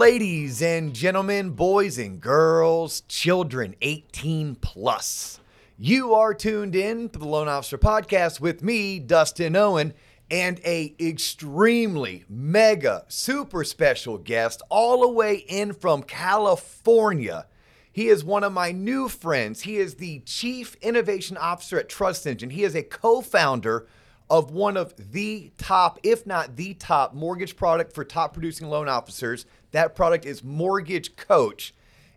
Ladies and gentlemen, boys and girls, children 18 plus. You are tuned in to the Loan Officer Podcast with me, Dustin Owen, and a extremely mega super special guest all the way in from California. He is one of my new friends. He is the Chief Innovation Officer at Trust Engine. He is a co-founder of one of the top, if not the top, mortgage product for top producing loan officers. That product is Mortgage Coach.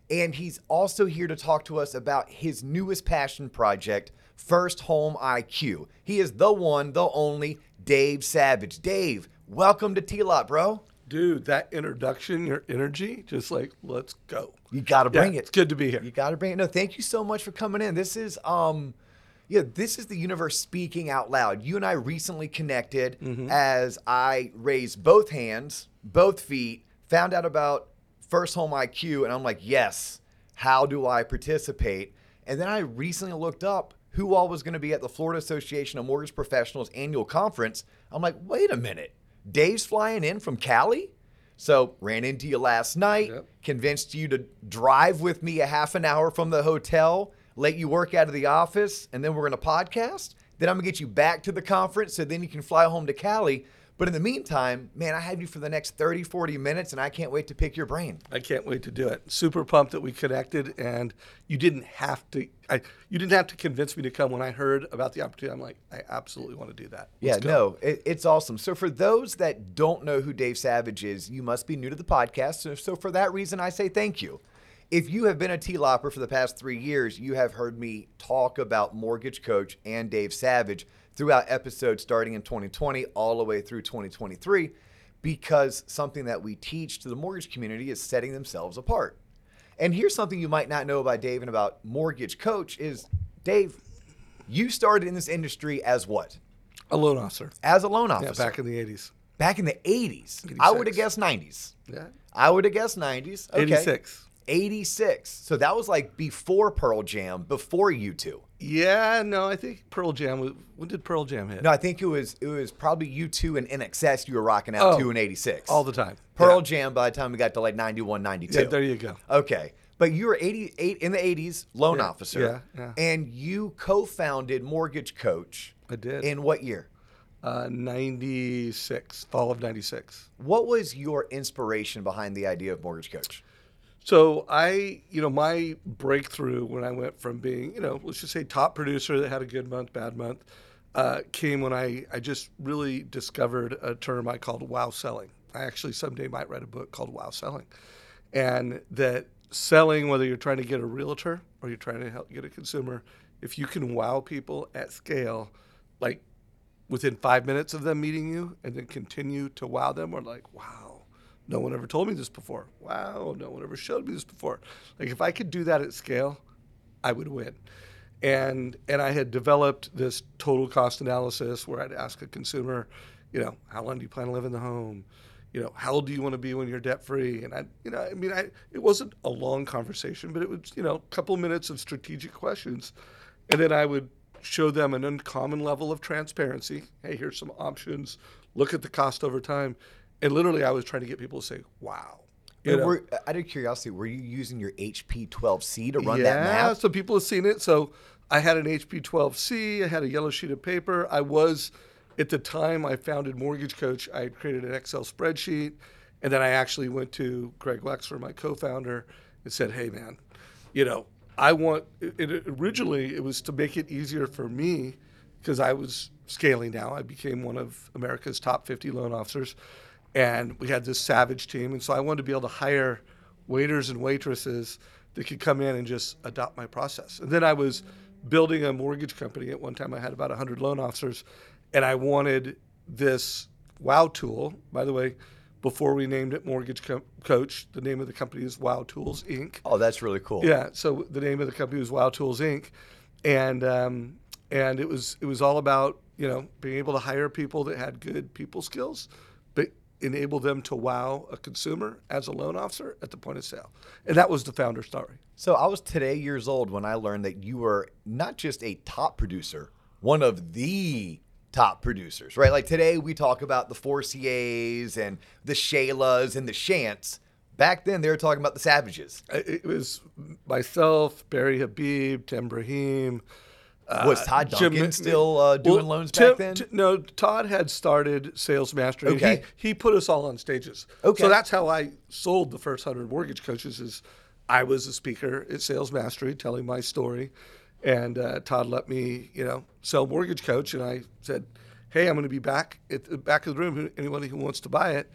And he's also here to talk to us about his newest passion project, First Home IQ. He is the one, the only Dave Savage. Dave, welcome to TLOP, bro. Dude, that introduction, your energy, just like, let's go. You got to bring Yeah, it. It's good to be here. You got to bring it. No, thank you so much for coming in. This is um yeah, this is the universe speaking out loud. You and I recently connected Mm-hmm. as I raised both hands, both feet, found out about First Home IQ and I'm like, "Yes, how do I participate?" And then I recently looked up who all was going to be at the Florida Association of Mortgage Professionals annual conference. I'm like, "Wait a minute. Dave's flying in from Cali?" So, ran into you last night, Yep. convinced you to drive with me a half an hour from the hotel, let you work out of the office, and then we're going to podcast. Then I'm going to get you back to the conference so then you can fly home to Cali. But in the meantime, man, I have you for the next 30, 40 minutes, and I can't wait to pick your brain. I can't wait to do it. Super pumped that we connected, and you didn't have to. I, you didn't have to convince me to come. When I heard about the opportunity, I'm like, I absolutely want to do that. Yeah, Let's go. no, it, it's awesome. So, for those that don't know who Dave Savage is, you must be new to the podcast. So, so for that reason, I say thank you. If you have been a T Lopper for the past three years, you have heard me talk about Mortgage Coach and Dave Savage throughout episodes starting in 2020 all the way through 2023 because something that we teach to the mortgage community is setting themselves apart. And here's something you might not know about Dave and about Mortgage Coach is Dave, you started in this industry as what? A loan officer. as a loan Yeah, officer back in the 80s. back in the 80s. I would have guessed 90s. Yeah. I would have guessed 90s. Okay. 86. 86. So that was like before Pearl Jam, before U2. Yeah, no, I think Pearl Jam. was- When did Pearl Jam hit? No, I think it was it was probably U2 and INXS you were rocking out Oh, to in 86. all the time. Pearl Yeah. Jam by the time we got to like 91, 92. Yeah, there you go. Okay. But you were 88 in the 80s, loan Yeah, officer. yeah, yeah. And you co-founded Mortgage Coach. I did. In what year? Uh, 96, fall of 96. What was your inspiration behind the idea of Mortgage Coach? So I, you know, my breakthrough when I went from being, you know, let's just say top producer that had a good month, bad month, uh, came when I, I just really discovered a term I called wow selling. I actually someday might write a book called Wow Selling. And that selling, whether you're trying to get a realtor or you're trying to help get a consumer, if you can wow people at scale, like within five minutes of them meeting you and then continue to wow them, or like, wow, no one ever told me this before. Wow, no one ever showed me this before. Like if I could do that at scale, I would win. And and I had developed this total cost analysis where I'd ask a consumer, you know, how long do you plan to live in the home? You know, how old do you want to be when you're debt free? And I, you know, I mean, I it wasn't a long conversation, but it was, you know, a couple minutes of strategic questions, and then I would show them an uncommon level of transparency. Hey, here's some options. Look at the cost over time. And literally, I was trying to get people to say, wow. You know? were, uh, out of curiosity, were you using your HP 12C to run yeah, that Yeah. so people have seen it. So I had an HP 12C. I had a yellow sheet of paper. I was, at the time I founded Mortgage Coach, I had created an Excel spreadsheet. And then I actually went to Greg Wexler, my co-founder, and said, hey, man, you know, I want, it, it, originally it was to make it easier for me because I was scaling now. I became one of America's top 50 loan officers. And we had this savage team. And so I wanted to be able to hire waiters and waitresses that could come in and just adopt my process. And then I was building a mortgage company. At one time, I had about 100 loan officers. And I wanted this wow tool. By the way, before we named it Mortgage Co- Coach, the name of the company is Wow Tools Inc. Oh, that's really cool. Yeah. So the name of the company was Wow Tools Inc. And um, and it was it was all about you know being able to hire people that had good people skills, enable them to wow a consumer as a loan officer at the point of sale. And that was the founder story. So I was today years old when I learned that you were not just a top producer, one of the top producers, right? Like today we talk about the four CAs and the Shaylas and the Shants, back then they were talking about the Savages. It was myself, Barry Habib, Tim Braheem. Uh, Was Todd Duncan Mc- still uh, doing Well, loans Tim- back then? t- no, Todd had started Sales Mastery. Okay. He, he put us all on stages. Okay. So that's how I sold the first 100 mortgage coaches is I was a speaker at Sales Mastery telling my story. And uh, Todd let me, you know, sell Mortgage Coach. And I said, hey, I'm going to be back at the back of the room. Anybody who wants to buy it.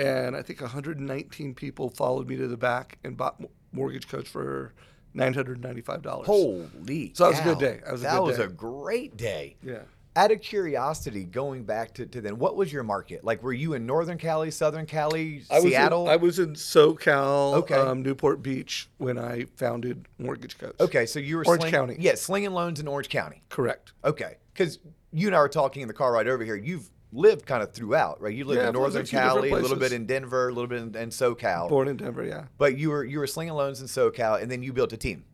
And I think 119 people followed me to the back and bought Mortgage Coach for $995. Holy So that was a good day. That was a that good was a great day. Yeah. Out of curiosity, going back to, to then, what was your market? Like, were you in Northern Cali, Southern Cali, I was Seattle? In, I was in SoCal, Okay. um, Newport Beach when I founded Mortgage Coach. okay, so you were in Orange sling- County. Yeah, slinging loans in Orange County. Correct. Okay, because you and I were talking in the car right over here. You've lived kind of throughout, right? You lived Yeah, in I've lived in Northern Cali, a little bit in Denver, a little bit in, in SoCal. Born in Denver, yeah. But you were you were slinging loans in SoCal, and then you built a team,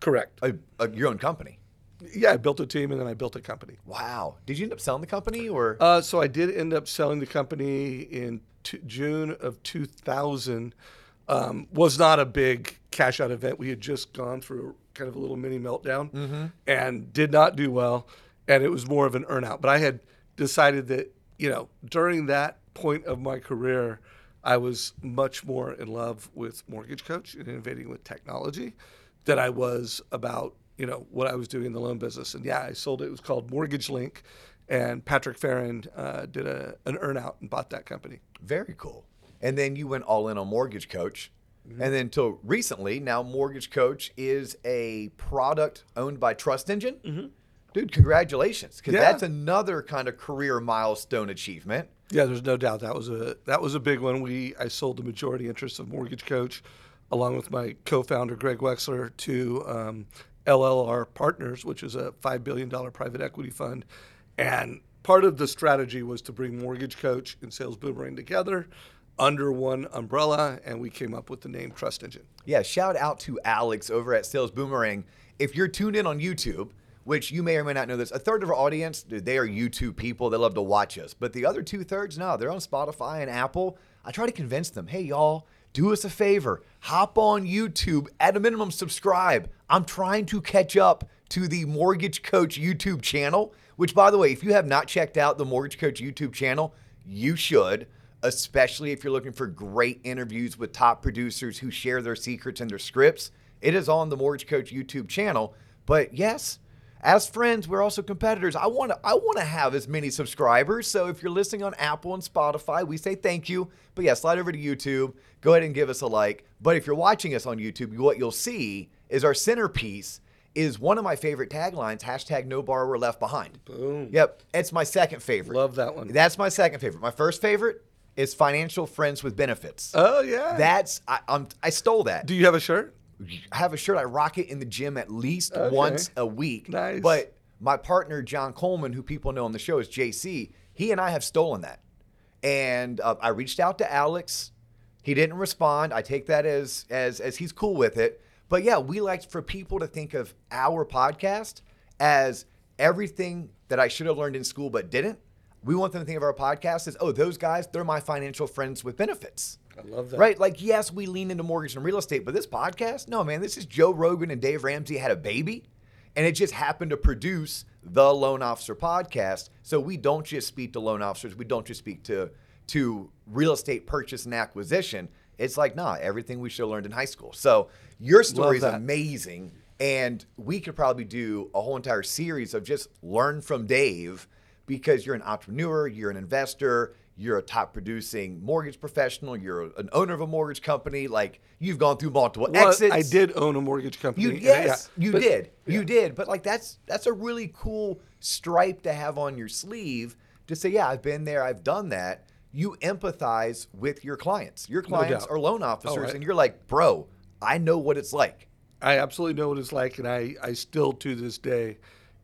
Correct. a, a, your own company. Yeah, I built a team and then I built a company. Wow. Did you end up selling the company or? Uh, so I did end up selling the company in t- June of 2000. Um, was not a big cash out event. We had just gone through kind of a little mini meltdown Mm-hmm. and did not do well. And it was more of an earnout. But I had decided that, you know, during that point of my career, I was much more in love with Mortgage Coach and innovating with technology than I was about, you know, what I was doing in the loan business. And yeah, I sold it. It was called Mortgage Link. And Patrick Farron uh, did a, an earnout and bought that company. Very cool. And then you went all in on Mortgage Coach. Mm-hmm. And then until recently, now Mortgage Coach is a product owned by Trust Engine. Dude, congratulations. Because. Yeah. that's another kind of career milestone achievement. Yeah, there's no doubt that was a that was a big one. We I sold the majority interest of Mortgage Coach, along with my co-founder Greg Wexler to um, LLR Partners, which is a five billion dollar private equity fund, and part of the strategy was to bring Mortgage Coach and Sales Boomerang together under one umbrella, and we came up with the name Trust Engine. Yeah, shout out to Alex over at Sales Boomerang. If you're tuned in on YouTube, which you may or may not know this, a third of our audience, dude, they are YouTube people. They love to watch us. But the other two thirds, no, they're on Spotify and Apple. I try to convince them, hey, y'all, do us a favor. Hop on YouTube. At a minimum, subscribe. I'm trying to catch up to the Mortgage Coach YouTube channel, which, by the way, if you have not checked out the Mortgage Coach YouTube channel, you should especially if you're looking for great interviews with top producers who share their secrets and their scripts. It is on the Mortgage Coach YouTube channel. But yes, as friends, we're also competitors. I want to I want to have as many subscribers. So if you're listening on Apple and Spotify, we say thank you. But yeah, slide over to YouTube. Go ahead and give us a like. But if you're watching us on YouTube, what you'll see is our centerpiece is one of my favorite taglines, hashtag no borrower left behind. Boom. Yep. It's my second favorite. Love that one. That's my second favorite. My first favorite is financial friends with benefits. Oh yeah. That's I, I'm, I stole that. Do you have a shirt? I have a shirt. I rock it in the gym at least Okay. once a week. Nice. But my partner John Coleman, who people know on the show is JC, he and I have stolen that. And uh, I reached out to Alex. He didn't respond. I take that as as as he's cool with it. But yeah, we like for people to think of our podcast as everything that I should have learned in school but didn't. We want them to think of our podcast as, oh, those guys, they're my financial friends with benefits. I love that. Right? Like, yes, we lean into mortgage and real estate, but this podcast, no, man, this is Joe Rogan and Dave Ramsey had a baby, and it just happened to produce the Loan Officer podcast. So we don't just speak to loan officers, we don't just speak to to real estate purchase and acquisition. It's like, nah, everything we should have learned in high school. So your story is amazing. And we could probably do a whole entire series of just learn from Dave because you're an entrepreneur, you're an investor, you're a top producing mortgage professional, you're an owner of a mortgage company. Like you've gone through multiple Well, exits. I did own a mortgage company. You uh, yes, yeah, you but- did. You did. But like that's that's a really cool stripe to have on your sleeve to say, yeah, I've been there, I've done that. You empathize with your clients. Your clients doubt. are loan officers, oh, right. and you're like, bro, I know what it's like. I absolutely know what it's like, and I, I still to this day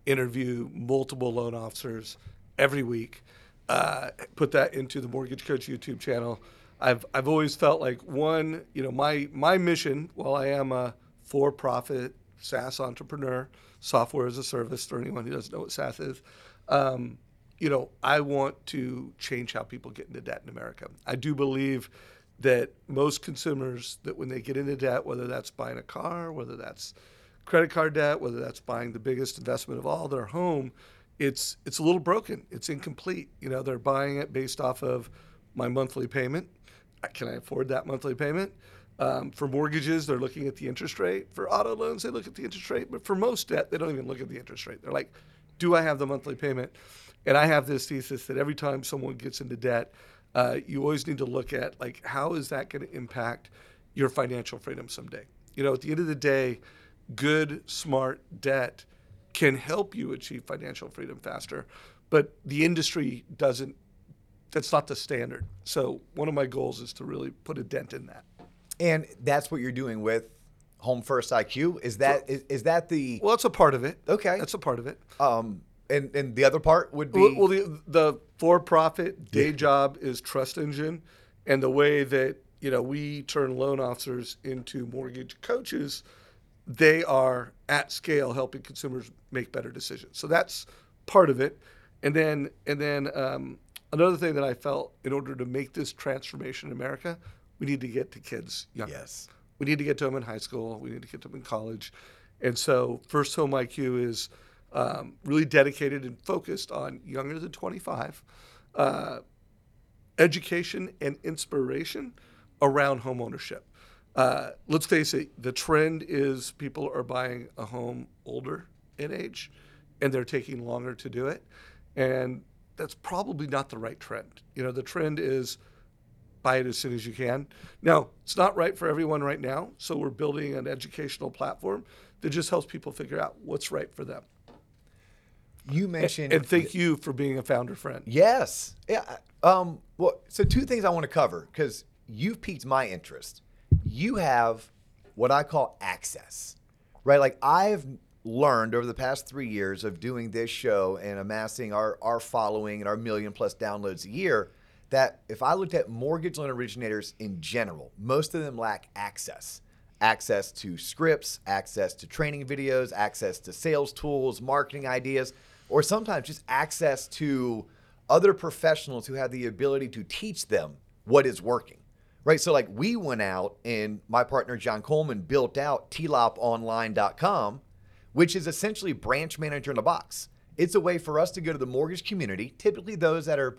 interview multiple loan officers every week. Uh, put that into the Mortgage Coach YouTube channel. I've I've always felt like one, you know, my my mission, while I am a for-profit SaaS entrepreneur, software as a service for anyone who doesn't know what SaaS is, um, you know, I want to change how people get into debt in America. I do believe that most consumers that when they get into debt, whether that's buying a car, whether that's credit card debt, whether that's buying the biggest investment of all, their home, it's it's a little broken. It's incomplete. You know, they're buying it based off of my monthly payment. Can I afford that monthly payment? Um, for mortgages, they're looking at the interest rate. For auto loans, they look at the interest rate. But for most debt, they don't even look at the interest rate. They're like, do I have the monthly payment? And I have this thesis that every time someone gets into debt, uh, you always need to look at like how is that going to impact your financial freedom someday. You know, at the end of the day, good, smart debt can help you achieve financial freedom faster, but the industry doesn't. That's not the standard. So one of my goals is to really put a dent in that. And that's what you're doing with Home First IQ. Is that is, is that the Well, that's a part of it. Okay. that's a part of it. um and and the other part would be Well, well, the the for-profit day job is Trust Engine, and the way that you know we turn loan officers into mortgage coaches, they are at scale helping consumers make better decisions. So that's part of it, and then and then um, another thing that I felt in order to make this transformation in America, we need to get to kids younger. yes. We need to get to them in high school. We need to get to them in college. And so, First Home IQ is um, really dedicated and focused on younger than 25, uh, education and inspiration around home ownership. Uh, let's face it, the trend is people are buying a home older in age and they're taking longer to do it. And that's probably not the right trend. You know, the trend is buy it as soon as you can. Now, it's not right for everyone right now, so we're building an educational platform that just helps people figure out what's right for them. You mentioned And thank you for being a founder friend. Yes. Yeah. Um, well, so two things I want to cover because you've piqued my interest. You have what I call access, right? Like I've learned over the past three years of doing this show and amassing our, our following and our million plus downloads a year that if I looked at mortgage loan originators in general, most of them lack access. Access to scripts, access to training videos, access to sales tools, marketing ideas, or sometimes just access to other professionals who have the ability to teach them what is working. Right. So, like, we went out and my partner John Coleman built out tloponline.com, which is essentially branch manager in a box. It's a way for us to go to the mortgage community, typically those that are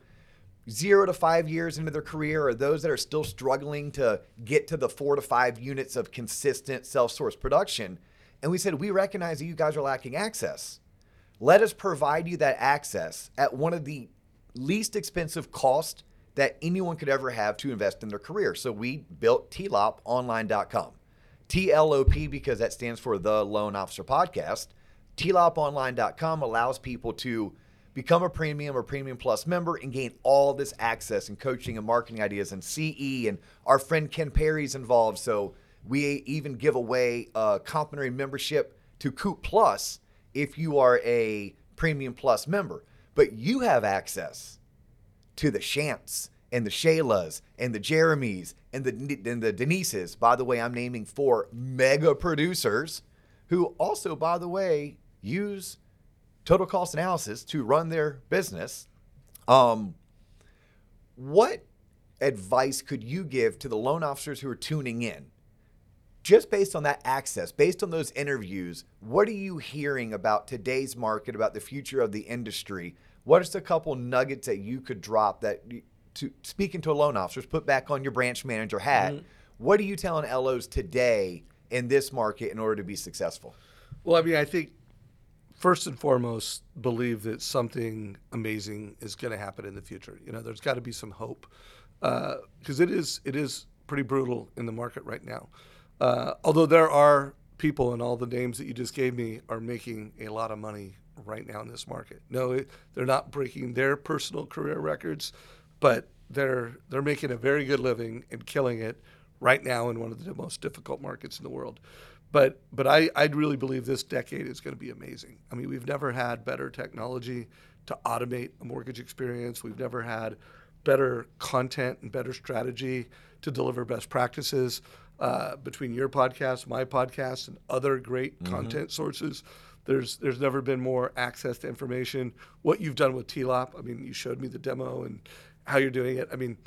zero to five years into their career or those that are still struggling to get to the four to five units of consistent self source production. And we said, we recognize that you guys are lacking access. Let us provide you that access at one of the least expensive cost that anyone could ever have to invest in their career. So we built tloponline.com. TLOP because that stands for the Loan Officer Podcast. tloponline.com allows people to become a premium or premium plus member and gain all this access and coaching and marketing ideas and CE and our friend Ken Perry's involved. So we even give away a complimentary membership to Coop Plus if you are a premium plus member. But you have access to the Shants and the Shaylas and the Jeremys and the and the Denises. By the way, I'm naming four mega producers who also, by the way, use total cost analysis to run their business. Um, what advice could you give to the loan officers who are tuning in? Just based on that access, based on those interviews, what are you hearing about today's market, about the future of the industry? What are a couple nuggets that you could drop that, to speaking to a loan officers, put back on your branch manager hat? What are you telling LOs today in this market in order to be successful? Well, I mean, I think first and foremost, believe that something amazing is going to happen in the future. You know, there's got to be some hope because it is it is pretty brutal in the market right now. Uh, although there are people and all the names that you just gave me are making a lot of money right now in this market. No, it, they're not breaking their personal career records, but they're they're making a very good living and killing it right now in one of the most difficult markets in the world. But but I I really believe this decade is going to be amazing. I mean, we've never had better technology to automate a mortgage experience. We've never had better content and better strategy to deliver best practices uh, between your podcast, my podcast, and other great content sources. There's there's never been more access to information. What you've done with TLOP, I mean, you showed me the demo and how you're doing it. I mean,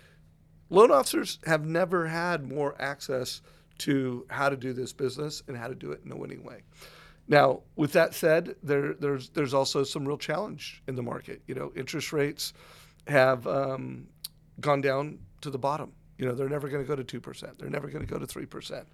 loan officers have never had more access to how to do this business and how to do it in a winning way. Now, with that said, there, there's there's also some real challenge in the market. You know, interest rates have um, gone down to the bottom. You know, they're never going to go to two percent. They're never going to go to three percent,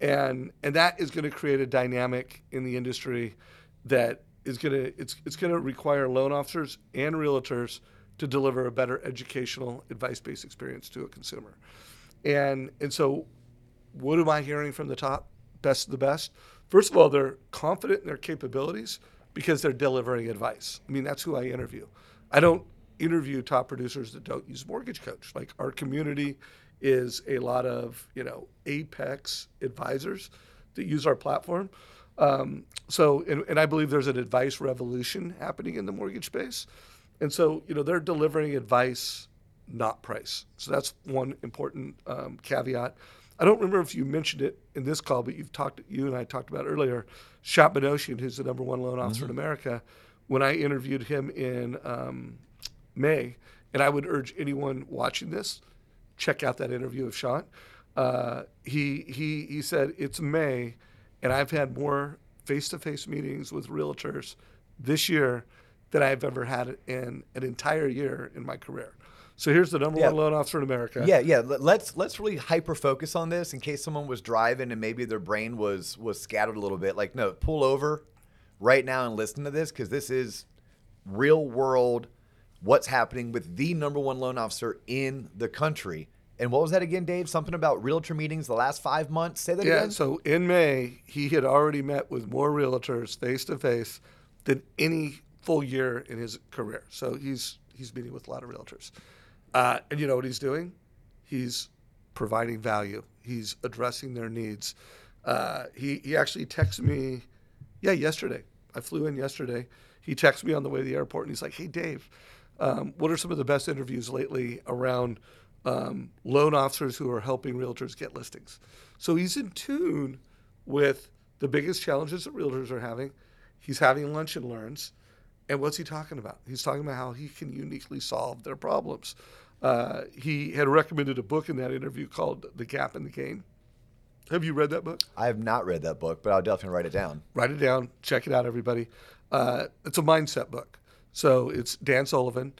and and that is going to create a dynamic in the industry that is going to it's it's going to require loan officers and realtors to deliver a better educational advice-based experience to a consumer. And and so what am I hearing from the top best of the best? First of all, they're confident in their capabilities because they're delivering advice. I mean, that's who I interview. I don't interview top producers that don't use Mortgage Coach. Like our community is a lot of, you know, apex advisors that use our platform. Um, so, and, and I believe there's an advice revolution happening in the mortgage space. And so, you know, they're delivering advice, not price. So that's one important um, caveat. I don't remember if you mentioned it in this call, but you've talked, you and I talked about earlier, Shant Banosian, who's the number one loan officer mm-hmm. in America. When I interviewed him in um, May, and I would urge anyone watching this, check out that interview of Sean. Uh, he he he said it's May, and I've had more face-to-face meetings with realtors this year than I've ever had in an entire year in my career. So here's the number yeah. one loan officer in America. Yeah, yeah. Let's let's really hyper focus on this in case someone was driving and maybe their brain was was scattered a little bit. Like, no, pull over right now and listen to this because this is real world. What's happening with the number one loan officer in the country? And what was that again, Dave? Something about realtor meetings the last five months. Say that yeah, again. Yeah. So in May, he had already met with more realtors face to face than any full year in his career. So he's he's meeting with a lot of realtors. Uh, and you know what he's doing? He's providing value. He's addressing their needs. Uh, he he actually texted me, yeah, yesterday. I flew in yesterday. He texted me on the way to the airport, and he's like, "Hey, Dave, um, what are some of the best interviews lately around um, loan officers who are helping realtors get listings?" So he's in tune with the biggest challenges that realtors are having. He's having lunch and learns. And what's he talking about? He's talking about how he can uniquely solve their problems. Uh, he had recommended a book in that interview called The Gap and the Gain. Have you read that book? I have not read that book, but I'll definitely write it down. Write it down. Check it out, everybody. Uh, it's a mindset book. So it's Dan Sullivan,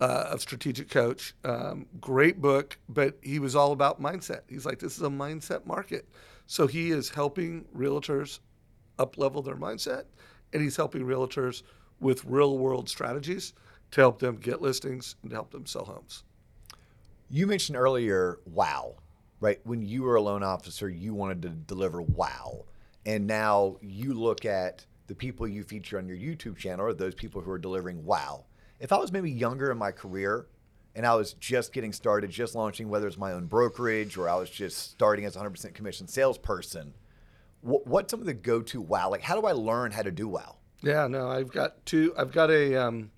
uh, a strategic coach. Um, great book, but he was all about mindset. He's like, this is a mindset market. So he is helping realtors up level their mindset, and he's helping realtors with real world strategies to help them get listings and to help them sell homes. You mentioned earlier, wow, right? When you were a loan officer, you wanted to deliver wow. And now you look at the people you feature on your YouTube channel or those people who are delivering wow. If I was maybe younger in my career and I was just getting started, just launching, whether it's my own brokerage or I was just starting as a 100% commission salesperson, what, what's some of the go to wow? Like, how do I learn how to do wow? Yeah, no, I've got two. I've got a um,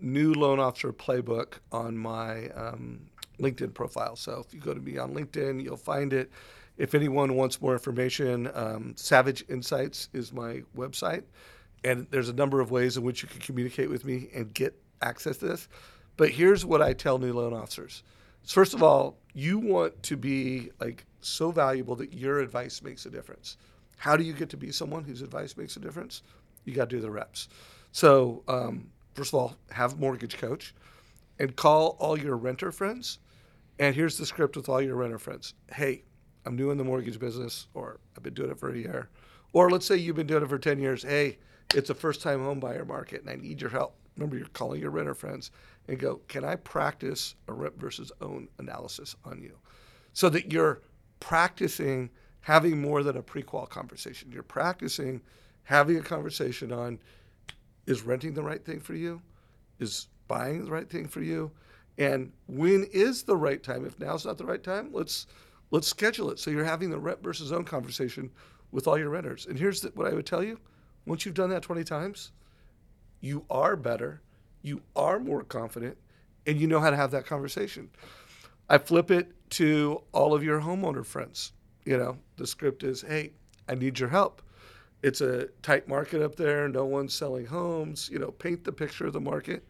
new loan officer playbook on my um, LinkedIn profile. So if you go to me on LinkedIn, you'll find it. If anyone wants more information, um, Savage Insights is my website, and there's a number of ways in which you can communicate with me and get access to this. But here's what I tell new loan officers: First of all, you want to be like so valuable that your advice makes a difference. How do you get to be someone whose advice makes a difference? You got to do the reps. So, um, first of all, have mortgage coach and call all your renter friends. And here's the script with all your renter friends. Hey, I'm new in the mortgage business, or I've been doing it for a year. Or let's say you've been doing it for 10 years. Hey, it's a first time home buyer market and I need your help. Remember, you're calling your renter friends and go, Can I practice a rent versus own analysis on you? So that you're practicing having more than a pre-qual conversation. You're practicing having a conversation on is renting the right thing for you? Is buying the right thing for you? And when is the right time? If now's not the right time, let's let's schedule it. So you're having the rent versus own conversation with all your renters. And here's the, what I would tell you: once you've done that 20 times, you are better, you are more confident, and you know how to have that conversation. I flip it to all of your homeowner friends you know, the script is, hey, I need your help. It's a tight market up there. No one's selling homes. You know, paint the picture of the market.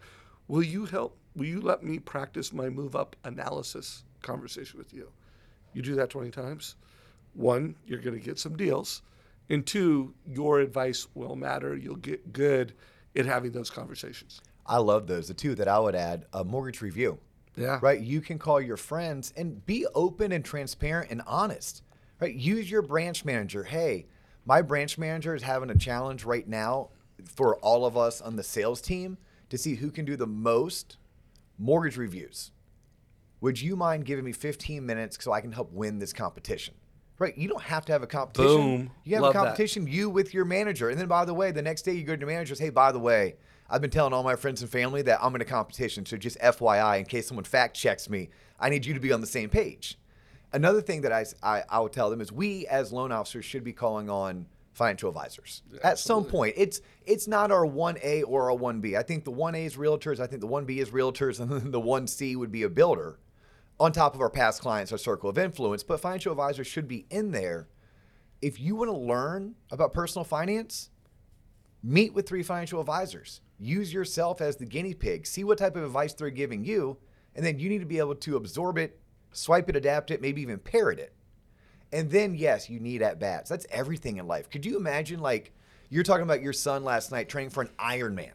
Will you help will you let me practice my move up analysis conversation with you? You do that 20 times. One, you're going to get some deals. And two, your advice will matter. You'll get good at having those conversations. I love those. The two that I would add a mortgage review. Yeah. Right? You can call your friends and be open and transparent and honest. Right? Use your branch manager. Hey, my branch manager is having a challenge right now for all of us on the sales team to see who can do the most mortgage reviews. Would you mind giving me 15 minutes so I can help win this competition? Right. You don't have to have a competition. Boom. You have Love a that. competition, you with your manager. And then, by the way, the next day you go to your manager and say, hey, by the way, I've been telling all my friends and family that I'm in a competition. So just FYI, in case someone fact checks me, I need you to be on the same page. Another thing that I, I, I would tell them is we as loan officers should be calling on financial advisors at some point. It's it's not our one A or our one B. I think the one A is realtors. I think the one B is realtors, and then the one C would be a builder. On top of our past clients, our circle of influence, but financial advisors should be in there. If you want to learn about personal finance, meet with three financial advisors. Use yourself as the guinea pig. See what type of advice they're giving you, and then you need to be able to absorb it, swipe it, adapt it, maybe even parrot it. And then, yes, you need at bats. That's everything in life. Could you imagine, like, you're talking about your son last night training for an Ironman?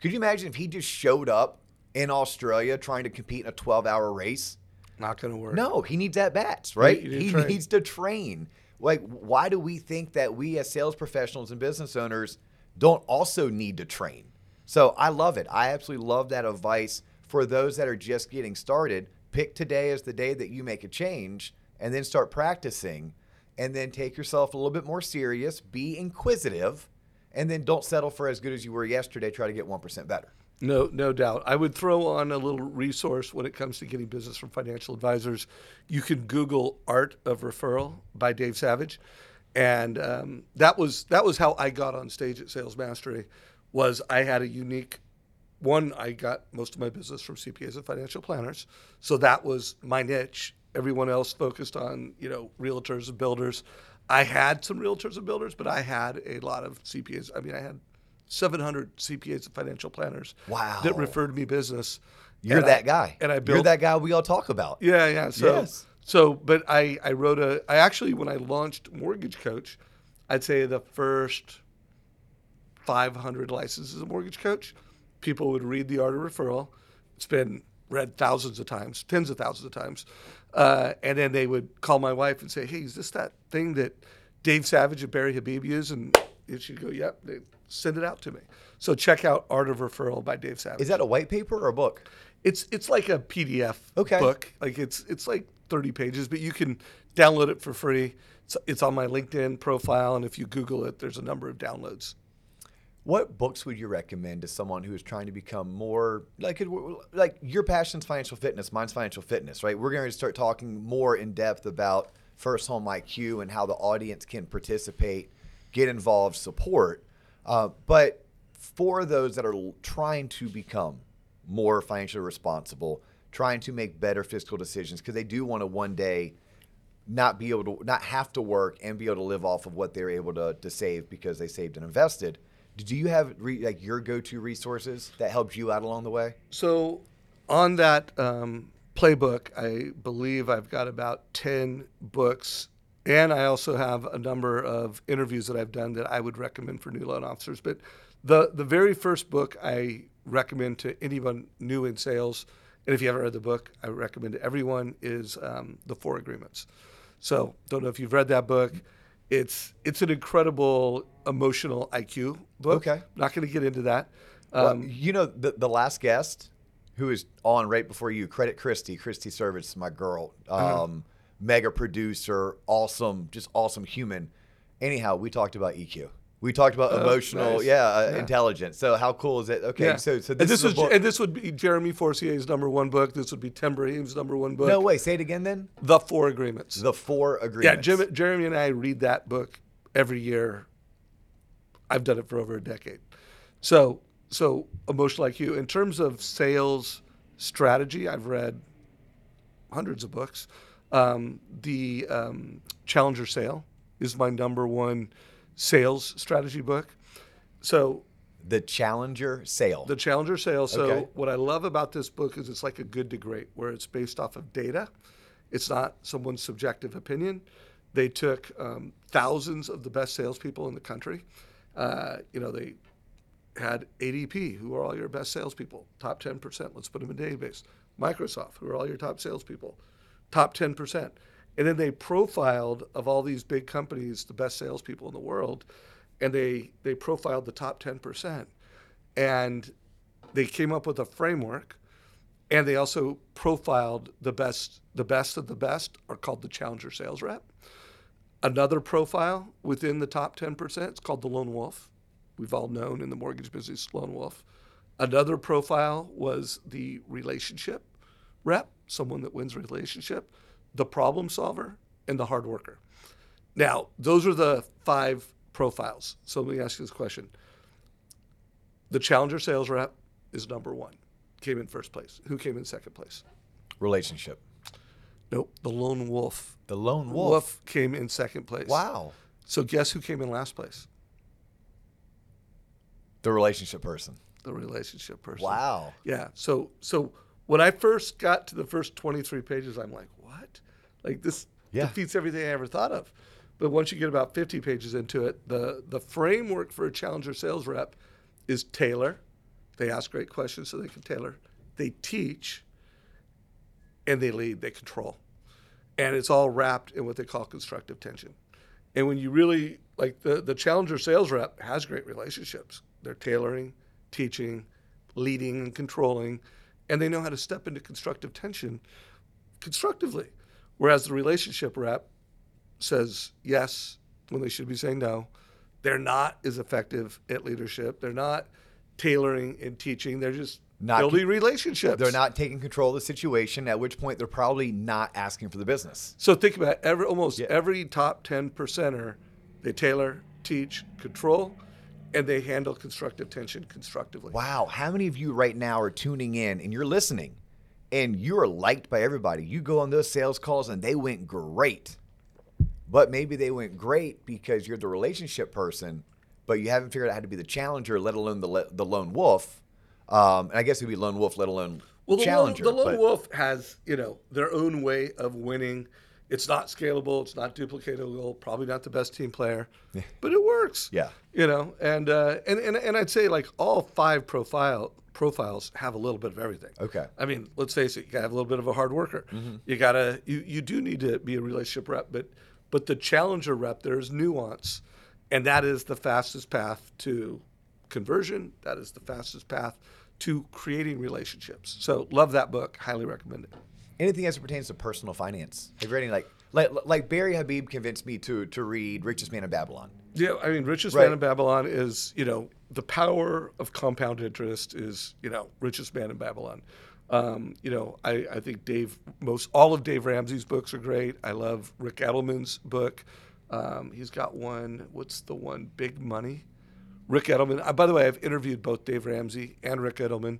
Could you imagine if he just showed up in Australia trying to compete in a 12 hour race? Not going to work. No, he needs at bats, right? you need to he needs to train. Like, why do we think that we as sales professionals and business owners don't also need to train? So I love it. I absolutely love that advice for those that are just getting started. Pick today as the day that you make a change and then start practicing and then take yourself a little bit more serious, be inquisitive, and then don't settle for as good as you were yesterday. Try to get 1% better. No, no doubt. I would throw on a little resource when it comes to getting business from financial advisors. You can Google "Art of Referral" by Dave Savage, and um, that was that was how I got on stage at Sales Mastery. Was I had a unique one? I got most of my business from CPAs and financial planners, so that was my niche. Everyone else focused on you know realtors and builders. I had some realtors and builders, but I had a lot of CPAs. I mean, I had 700 CPAs and financial planners Wow. that referred me business. You're that I- guy. And I built, You're that guy we all talk about. Yeah, yeah. So, Yes. so, but I, I wrote a, I actually, when I launched Mortgage Coach, I'd say the first 500 licenses of mortgage coach, people would read The Art of Referral. It's been read thousands of times, tens of thousands of times. Uh, and then they would call my wife and say, hey, is this that thing that Dave Savage and Barry Habib use? And she'd go, yep, they send it out to me. So check out Art of Referral by Dave Savage. Is that a white paper or a book? It's it's like a PDF Okay. book. Like it's it's like 30 pages, but you can download it for free. It's, it's on my LinkedIn profile, and if you Google it, there's a number of downloads. What books would you recommend to someone who is trying to become more like like your passion's financial fitness, mine's financial fitness, right? We're going to start talking more in depth about first home IQ and how the audience can participate, get involved, support. Uh, but for those that are trying to become more financially responsible, trying to make better fiscal decisions because they do want to one day not be able to not have to work and be able to live off of what they're able to, to save because they saved and invested. Do you have re, like your go-to resources that helped you out along the way? So, on that um, playbook, I believe I've got about 10 books, and I also have a number of interviews that I've done that I would recommend for new loan officers. But the, the very first book I recommend to anyone new in sales, and if you haven't read the book, I recommend to everyone, is um, The Four Agreements. So, don't know if you've read that book. It's it's an incredible emotional IQ book. Okay. not going to get into that. Well, Um, you know, the, the last guest who is on right before you, credit Christy. Christy Service, my girl, Uh-huh. Mega producer, awesome, just awesome human. Anyhow, we talked about EQ. We talked about Oh, emotional, nice. yeah, uh, Yeah. intelligence. So how cool is it? Okay, Yeah. so so and this, this is was and this would be Jeremy Forcier's number one book. This would be Tim Braheem's number one book. no way. Say it again, then. The Four Agreements. The four yeah, agreements. Jim, Jeremy and I read that book every year. I've done it for over a decade. So so emotional IQ in terms of sales strategy, I've read hundreds of books. Um, the um, Challenger Sale is my number one sales strategy book. So The Challenger Sale. The Challenger Sale. So Okay. what I love about this book is it's like a good to great, where it's based off of data. It's not someone's subjective opinion. They took um, thousands of the best salespeople in the country. Uh, you know, they had ADP, who are all your best salespeople, top 10%. Let's put them in a database. Microsoft, who are all your top salespeople, top 10%. And then they profiled of all these big companies, the best salespeople in the world, and they they profiled the top 10%. And they came up with a framework and they also profiled the best the best of the best are called the challenger sales rep another profile within the top 10% it's called the lone wolf we've all known in the mortgage business lone wolf another profile was the relationship rep someone that wins relationship the problem solver and the hard worker now those are the five profiles so let me ask you this question the challenger sales rep is number one came in first place who came in second place Relationship. nope the lone wolf The Lone Wolf. came in second place Wow. so guess who came in last place The relationship person. the relationship person Wow. yeah so so when i first got to the first 23 pages i'm like what? Like this Yeah. defeats everything i ever thought of. But once you get about 50 pages into it the the framework for a challenger sales rep is tailor. They ask great questions so they can tailor. They teach and they lead they control. And it's all wrapped in what they call constructive tension. And when you really like the the challenger sales rep has great relationships. They're tailoring teaching leading and controlling and they know how to step into constructive tension constructively. Whereas the relationship rep says yes when they should be saying no. They're not as effective at leadership. They're not tailoring and teaching. They're just Not- building relationships. They're not taking control of the situation, at which point they're probably not asking for the business. So think about it, every almost Yeah. every top ten percenter, they tailor, teach, control, and they handle constructive tension constructively. Wow. How many of you right now are tuning in and you're listening and you are liked by everybody? You go on those sales calls and they went great. But maybe they went great because you're the relationship person, but you haven't figured out how to be the challenger, let alone the, le- the lone wolf. Um, and I guess it would be lone wolf, let alone Well, the challenger. lone, the lone but- wolf has you know their own way of winning. It's not scalable. It's not duplicatable. Probably not the best team player, but it works. Yeah. You know, and uh, and and and I'd say like all five profile profiles have a little bit of everything. Okay. I mean, let's face it. You gotta have a little bit of a hard worker. You gotta you you do need to be a relationship rep, but but the challenger rep there's nuance, and that is the fastest path to conversion. That is the fastest path to creating relationships. So love that book. Highly recommend it. Anything as it pertains to personal finance. Have you read any like like like Barry Habib convinced me to to read Richest Man in Babylon. Yeah, I mean, richest Right. man in Babylon is, you know, the power of compound interest is, you know, richest man in Babylon. Um, you know, I, I think Dave, most all of Dave Ramsey's books are great. I love Ric Edelman's book. Um, he's got one. What's the one? Big Money. Ric Edelman. Uh, by the way, I've interviewed both Dave Ramsey and Ric Edelman,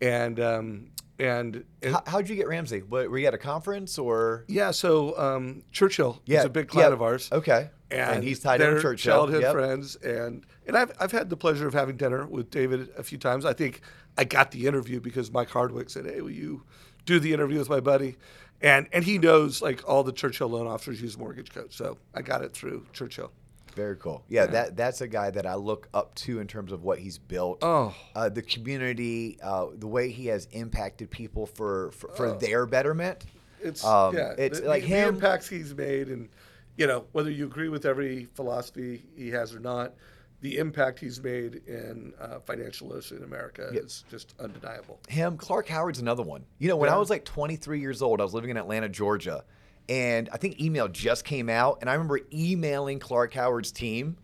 and um, and, and How, how'd you get Ramsey? What, were you at a conference or? yeah. So um, Churchill Yeah, is a big client yeah, of ours. Okay. and, he's tied in Churchill. childhood Yep. friends, and and I've I've had the pleasure of having dinner with David a few times. I think I got the interview because Mike Hardwick said, "Hey, will you do the interview with my buddy?" And and he knows like all the Churchill loan officers use mortgage coach, so I got it through Churchill. Very cool. Yeah, that that's a guy that I look up to in terms of what he's built. Oh. Uh, the community, uh, the way he has impacted people for for, for Oh. their betterment. It's Um, yeah, it's the, like the, him- the impacts he's made, and you know whether you agree with every philosophy he has or not, the impact he's made in uh, financial literacy in America is just undeniable. Him, Clark Howard's another one. You know, when I was like 23 years old, I was living in Atlanta, Georgia, and I think email just came out, and I remember emailing Clark Howard's team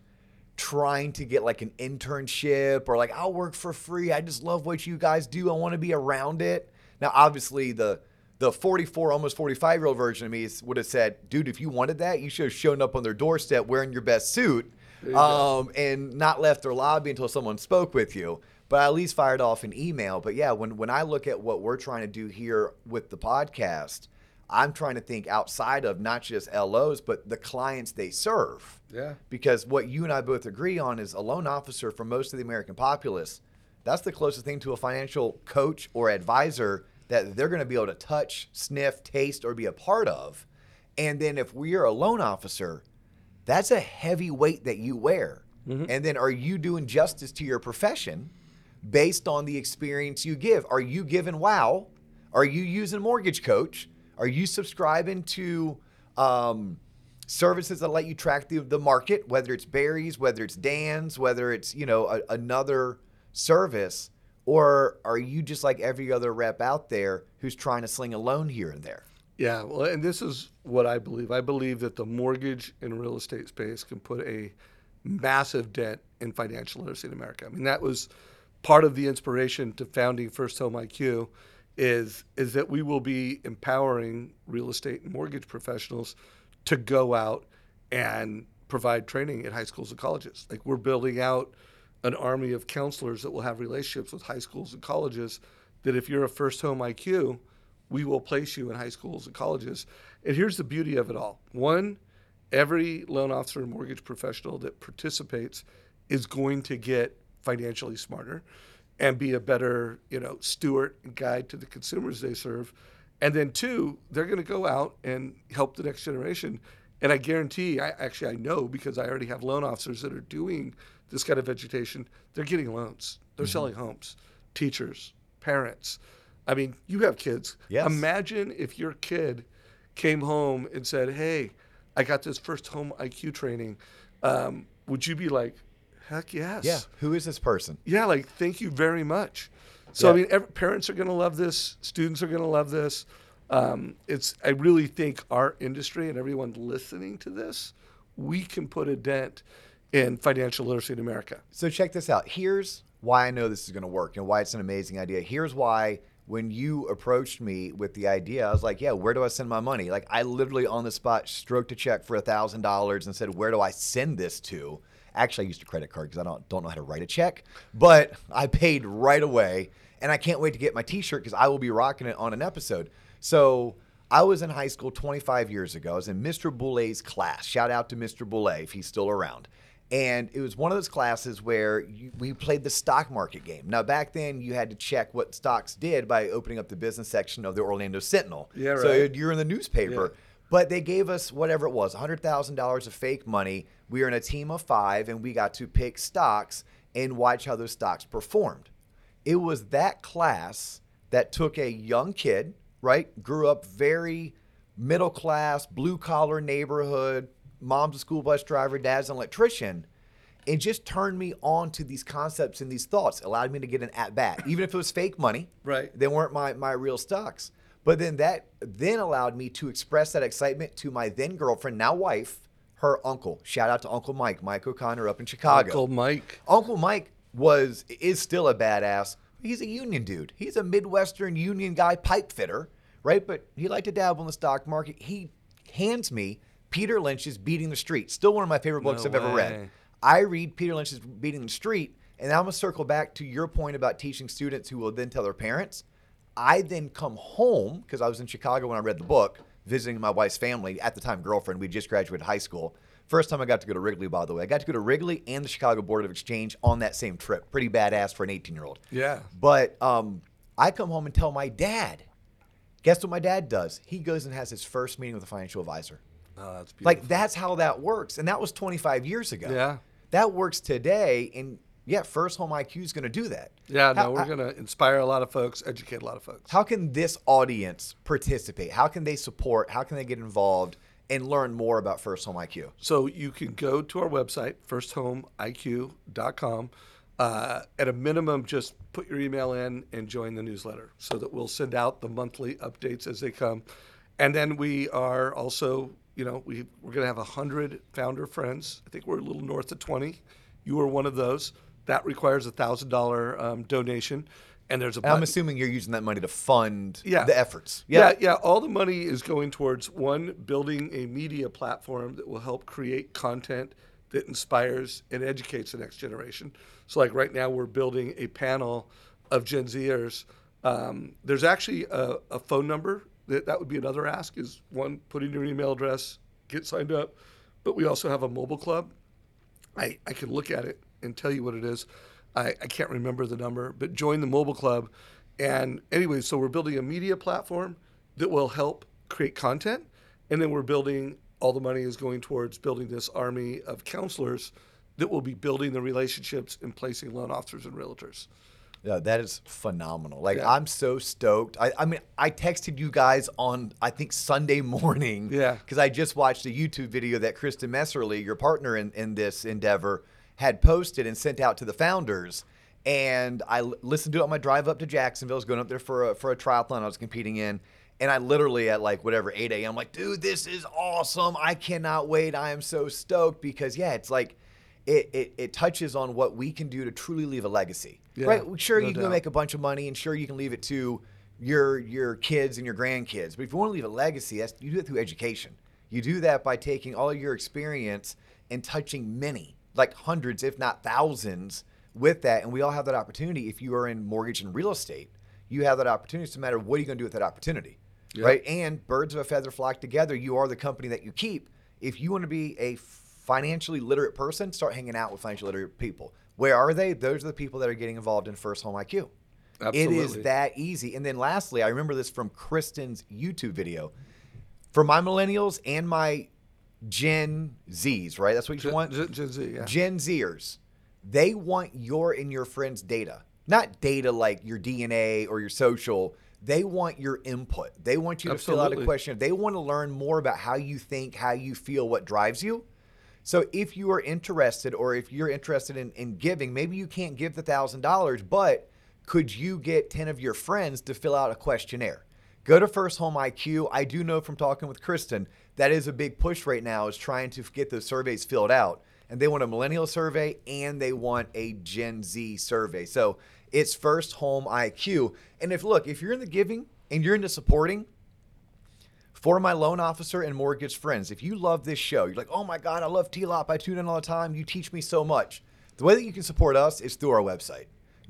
trying to get like an internship or like I'll work for free. I just love what you guys do. I want to be around it. Now, obviously, the the 44, almost 45 year old version of me would have said, "Dude, if you wanted that, you should have shown up on their doorstep wearing your best suit, um, and not left their lobby until someone spoke with you." But I at least fired off an email. But yeah, when when I look at what we're trying to do here with the podcast, I'm trying to think outside of not just LOs, but the clients they serve. Yeah. Because what you and I both agree on is a loan officer for most of the American populace, that's the closest thing to a financial coach or advisor that they're going to be able to touch, sniff, taste, or be a part of. And then if we are a loan officer, that's a heavy weight that you wear. Mm-hmm. And then are you doing justice to your profession based on the experience you give? Are you giving wow? Are you using Mortgage Coach? Are you subscribing to um, services that let you track the, the market, whether it's Barry's, whether it's Dan's, whether it's you know a, another service, or are you just like every other rep out there who's trying to sling a loan here and there? Yeah, well, and this is what I believe. I believe that the mortgage and real estate space can put a massive dent in financial literacy in America. I mean, that was part of the inspiration to founding First Home IQ is is that we will be empowering real estate and mortgage professionals to go out and provide training at high schools and colleges. Like we're building out an army of counselors that will have relationships with high schools and colleges that if you're a first home IQ, we will place you in high schools and colleges. And here's the beauty of it all. One, every loan officer and mortgage professional that participates is going to get financially smarter and be a better, you know, steward and guide to the consumers they serve. And then two, they're going to go out and help the next generation. And I guarantee, I actually I know because I already have loan officers that are doing this kind of education. They're getting loans. They're selling homes. Teachers, parents. I mean, you have kids. Yes. Imagine if your kid came home and said, "Hey, I got this first home IQ training." Um, would you be like, "Heck yes"? Yeah. Who is this person? Yeah, like thank you very much. So I mean, every, parents are going to love this. Students are going to love this. Um, it's I really think our industry and everyone listening to this, we can put a dent in financial literacy in America. So check this out. Here's why I know this is going to work and why it's an amazing idea. Here's why when you approached me with the idea, I was like, "Yeah, where do I send my money?" Like I literally on the spot stroked a check for a thousand dollars and said, "Where do I send this to?" Actually, I used a credit card because I don't don't know how to write a check, but I paid right away, and I can't wait to get my T-shirt because I will be rocking it on an episode. So I was in high school 25 years ago. I was in Mr. Boulay's class. Shout out to Mr. Boulay if he's still around. And it was one of those classes where you, we played the stock market game. Now, back then, you had to check what stocks did by opening up the business section of the Orlando Sentinel. Yeah, right. So you're in the newspaper. Yeah. But they gave us whatever it was $100,000 of fake money. We were in a team of five, and we got to pick stocks and watch how those stocks performed. It was that class that took a young kid, right? Grew up very middle class, blue collar neighborhood, mom's a school bus driver, dad's an electrician, and just turned me on to these concepts and these thoughts, allowed me to get an at bat, even if it was fake money. Right. They weren't my, my real stocks. But then that then allowed me to express that excitement to my then girlfriend, now wife, her uncle. Shout out to Uncle Mike, Mike O'Connor up in Chicago. Uncle Mike. Uncle Mike was is still a badass. He's a union dude. He's a Midwestern union guy, pipe fitter, right? But he liked to dabble in the stock market. He hands me Peter Lynch's Beating the Street. Still one of my favorite books No I've ever read. I read Peter Lynch's Beating the Street, and I'm gonna circle back to your point about teaching students who will then tell their parents. I then come home because I was in Chicago when I read the book, visiting my wife's family at the time, girlfriend. We just graduated high school. First time I got to go to Wrigley, by the way. I got to go to Wrigley and the Chicago Board of Exchange on that same trip. Pretty badass for an 18 year old. Yeah. But um, I come home and tell my dad. Guess what my dad does? He goes and has his first meeting with a financial advisor. Oh, that's beautiful. Like that's how that works, and that was 25 years ago. Yeah. that works today, and yeah, First Home IQ is going to do that. yeah, no, we're going to inspire a lot of folks, educate a lot of folks. How can this audience participate? How can they support? How can they get involved and learn more about First Home IQ? So you can go to our website, firsthomeiq.com. Uh, at a minimum, just put your email in and join the newsletter so that we'll send out the monthly updates as they come. And then we are also, you know, we, we're going to have 100 founder friends. I think we're a little north of 20. You are one of those. That requires a $1,000 um, donation. And there's a I'm assuming you're using that money to fund Yeah. the efforts. yeah, yeah. All the money is going towards one, building a media platform that will help create content that inspires and educates the next generation. So, like right now, we're building a panel of Gen Zers. Um, there's actually a, a phone number that that would be another ask is one put in your email address, get signed up. But we also have a mobile club. I, I can look at it and tell you what it is. I, I can't remember the number, but join the mobile club. And anyway, so we're building a media platform that will help create content. And then we're building, all the money is going towards building this army of counselors that will be building the relationships and placing loan officers and realtors. Yeah, that is phenomenal. Like Yeah. I'm so stoked. I, I mean, I texted you guys on I think Sunday morning. Yeah. Because I just watched a YouTube video that Kristin Messerli, your partner in, in this endeavor, had posted and sent out to the founders. And I l- listened to it on my drive up to Jacksonville. I was going up there for a, for a triathlon I was competing in. And I literally at like whatever 8 a.m. I'm like, dude, this is awesome. I cannot wait. I am so stoked because yeah, it's like it, it, it touches on what we can do to truly leave a legacy. Yeah, right? Sure, no you can doubt. make a bunch of money, and sure, you can leave it to your your kids and your grandkids. But if you want to leave a legacy, that's you do it through education. You do that by taking all of your experience and touching many, like hundreds, if not thousands, with that. And we all have that opportunity. If you are in mortgage and real estate, you have that opportunity. It's no matter of what are you going to do with that opportunity, Yep. right? And birds of a feather flock together. You are the company that you keep. If you want to be a financially literate person, start hanging out with financially literate people. Where are they? Those are the people that are getting involved in First Home IQ. Absolutely. It is that easy. And then lastly, I remember this from Kristin's YouTube video. For my millennials and my Gen Zs, right? That's what you Gen, want? Gen, Gen Z, yeah. Gen Zers, they want your and your friends' data. Not data like your DNA or your social. They want your input. They want you to fill out a questionnaire. They want to learn more about how you think, how you feel, what drives you. So if you are interested or if you're interested in, in giving, maybe you can't give the thousand dollars, but could you get 10 of your friends to fill out a questionnaire? Go to First Home IQ. I do know from talking with Kristin that is a big push right now is trying to get those surveys filled out. And they want a millennial survey and they want a Gen Z survey. So it's First Home IQ. And if look, if you're in the giving and you're into supporting, for my loan officer and mortgage friends, if you love this show, you're like, oh my God, I love TLOP. I tune in all the time. You teach me so much. The way that you can support us is through our website.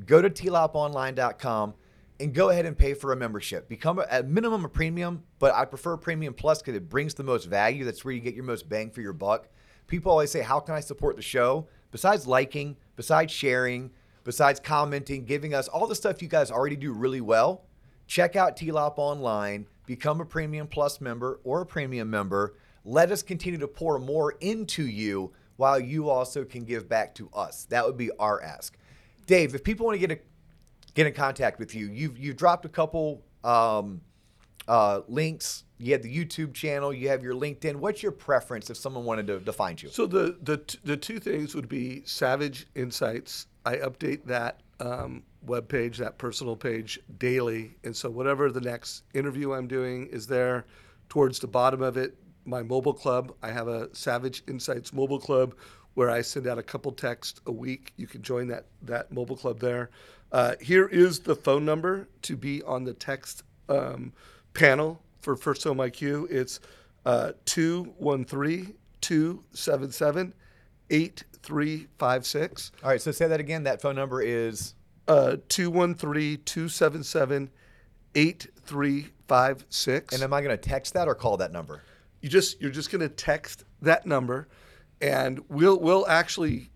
Go to tloponline.com and go ahead and pay for a membership. Become a, at minimum a premium, but I prefer premium plus because it brings the most value. That's where you get your most bang for your buck. People always say, how can I support the show? Besides liking, besides sharing, besides commenting, giving us all the stuff you guys already do really well, check out TLOP online, become a Premium Plus member or a Premium member. Let us continue to pour more into you while you also can give back to us. That would be our ask. Dave, if people want to get a, get in contact with you, you've you've dropped a couple um, uh, links. You have the YouTube channel. You have your LinkedIn. What's your preference if someone wanted to, to find you? So the the t- the two things would be Savage Insights. I update that um, web page, that personal page daily, and so whatever the next interview I'm doing is there. Towards the bottom of it, my mobile club. I have a Savage Insights mobile club where I send out a couple texts a week. You can join that that mobile club there. Uh, here is the phone number to be on the text um, panel for First Home IQ. It's uh, 213 277 8356. All right, so say that again. That phone number is 213 277 8356. and am I going to text that or call that number? you just you're just going to text that number and we'll we'll actually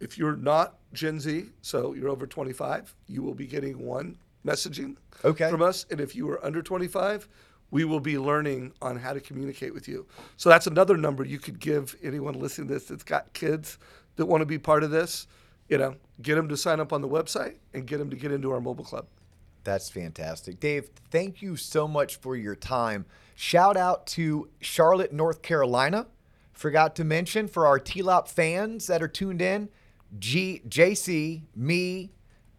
if you're not Gen Z, so you're over 25, you will be getting one messaging Okay. from us and if you are under 25, we will be learning on how to communicate with you. So that's another number you could give anyone listening to this that's got kids that want to be part of this, you know, get them to sign up on the website and get them to get into our mobile club. That's fantastic. Dave, thank you so much for your time. Shout out to Charlotte, North Carolina. Forgot to mention for our TLOP fans that are tuned in, G, JC, me,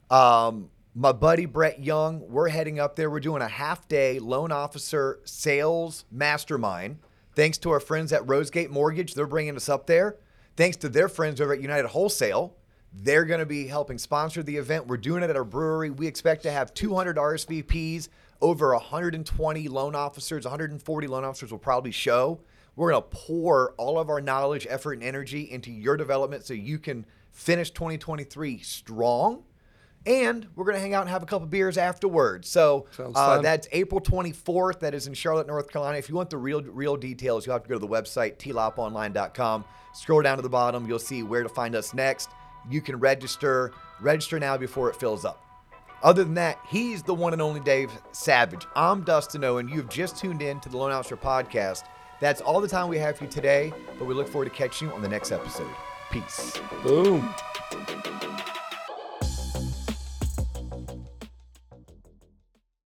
um, my buddy Brett Young, we're heading up there. We're doing a half day loan officer sales mastermind. Thanks to our friends at Rosegate Mortgage, they're bringing us up there. Thanks to their friends over at United Wholesale, they're going to be helping sponsor the event. We're doing it at our brewery. We expect to have 200 RSVPs, over 120 loan officers, 140 loan officers will probably show. We're going to pour all of our knowledge, effort, and energy into your development so you can finish 2023 strong and we're going to hang out and have a couple beers afterwards. So uh, that's April 24th. That is in Charlotte, North Carolina. If you want the real real details, you have to go to the website tloponline.com. Scroll down to the bottom, you'll see where to find us next. You can register. Register now before it fills up. Other than that, he's the one and only Dave Savage. I'm Dustin Owen. You've just tuned in to the Loan Officer Podcast. That's all the time we have for you today, but we look forward to catching you on the next episode. Peace. Boom.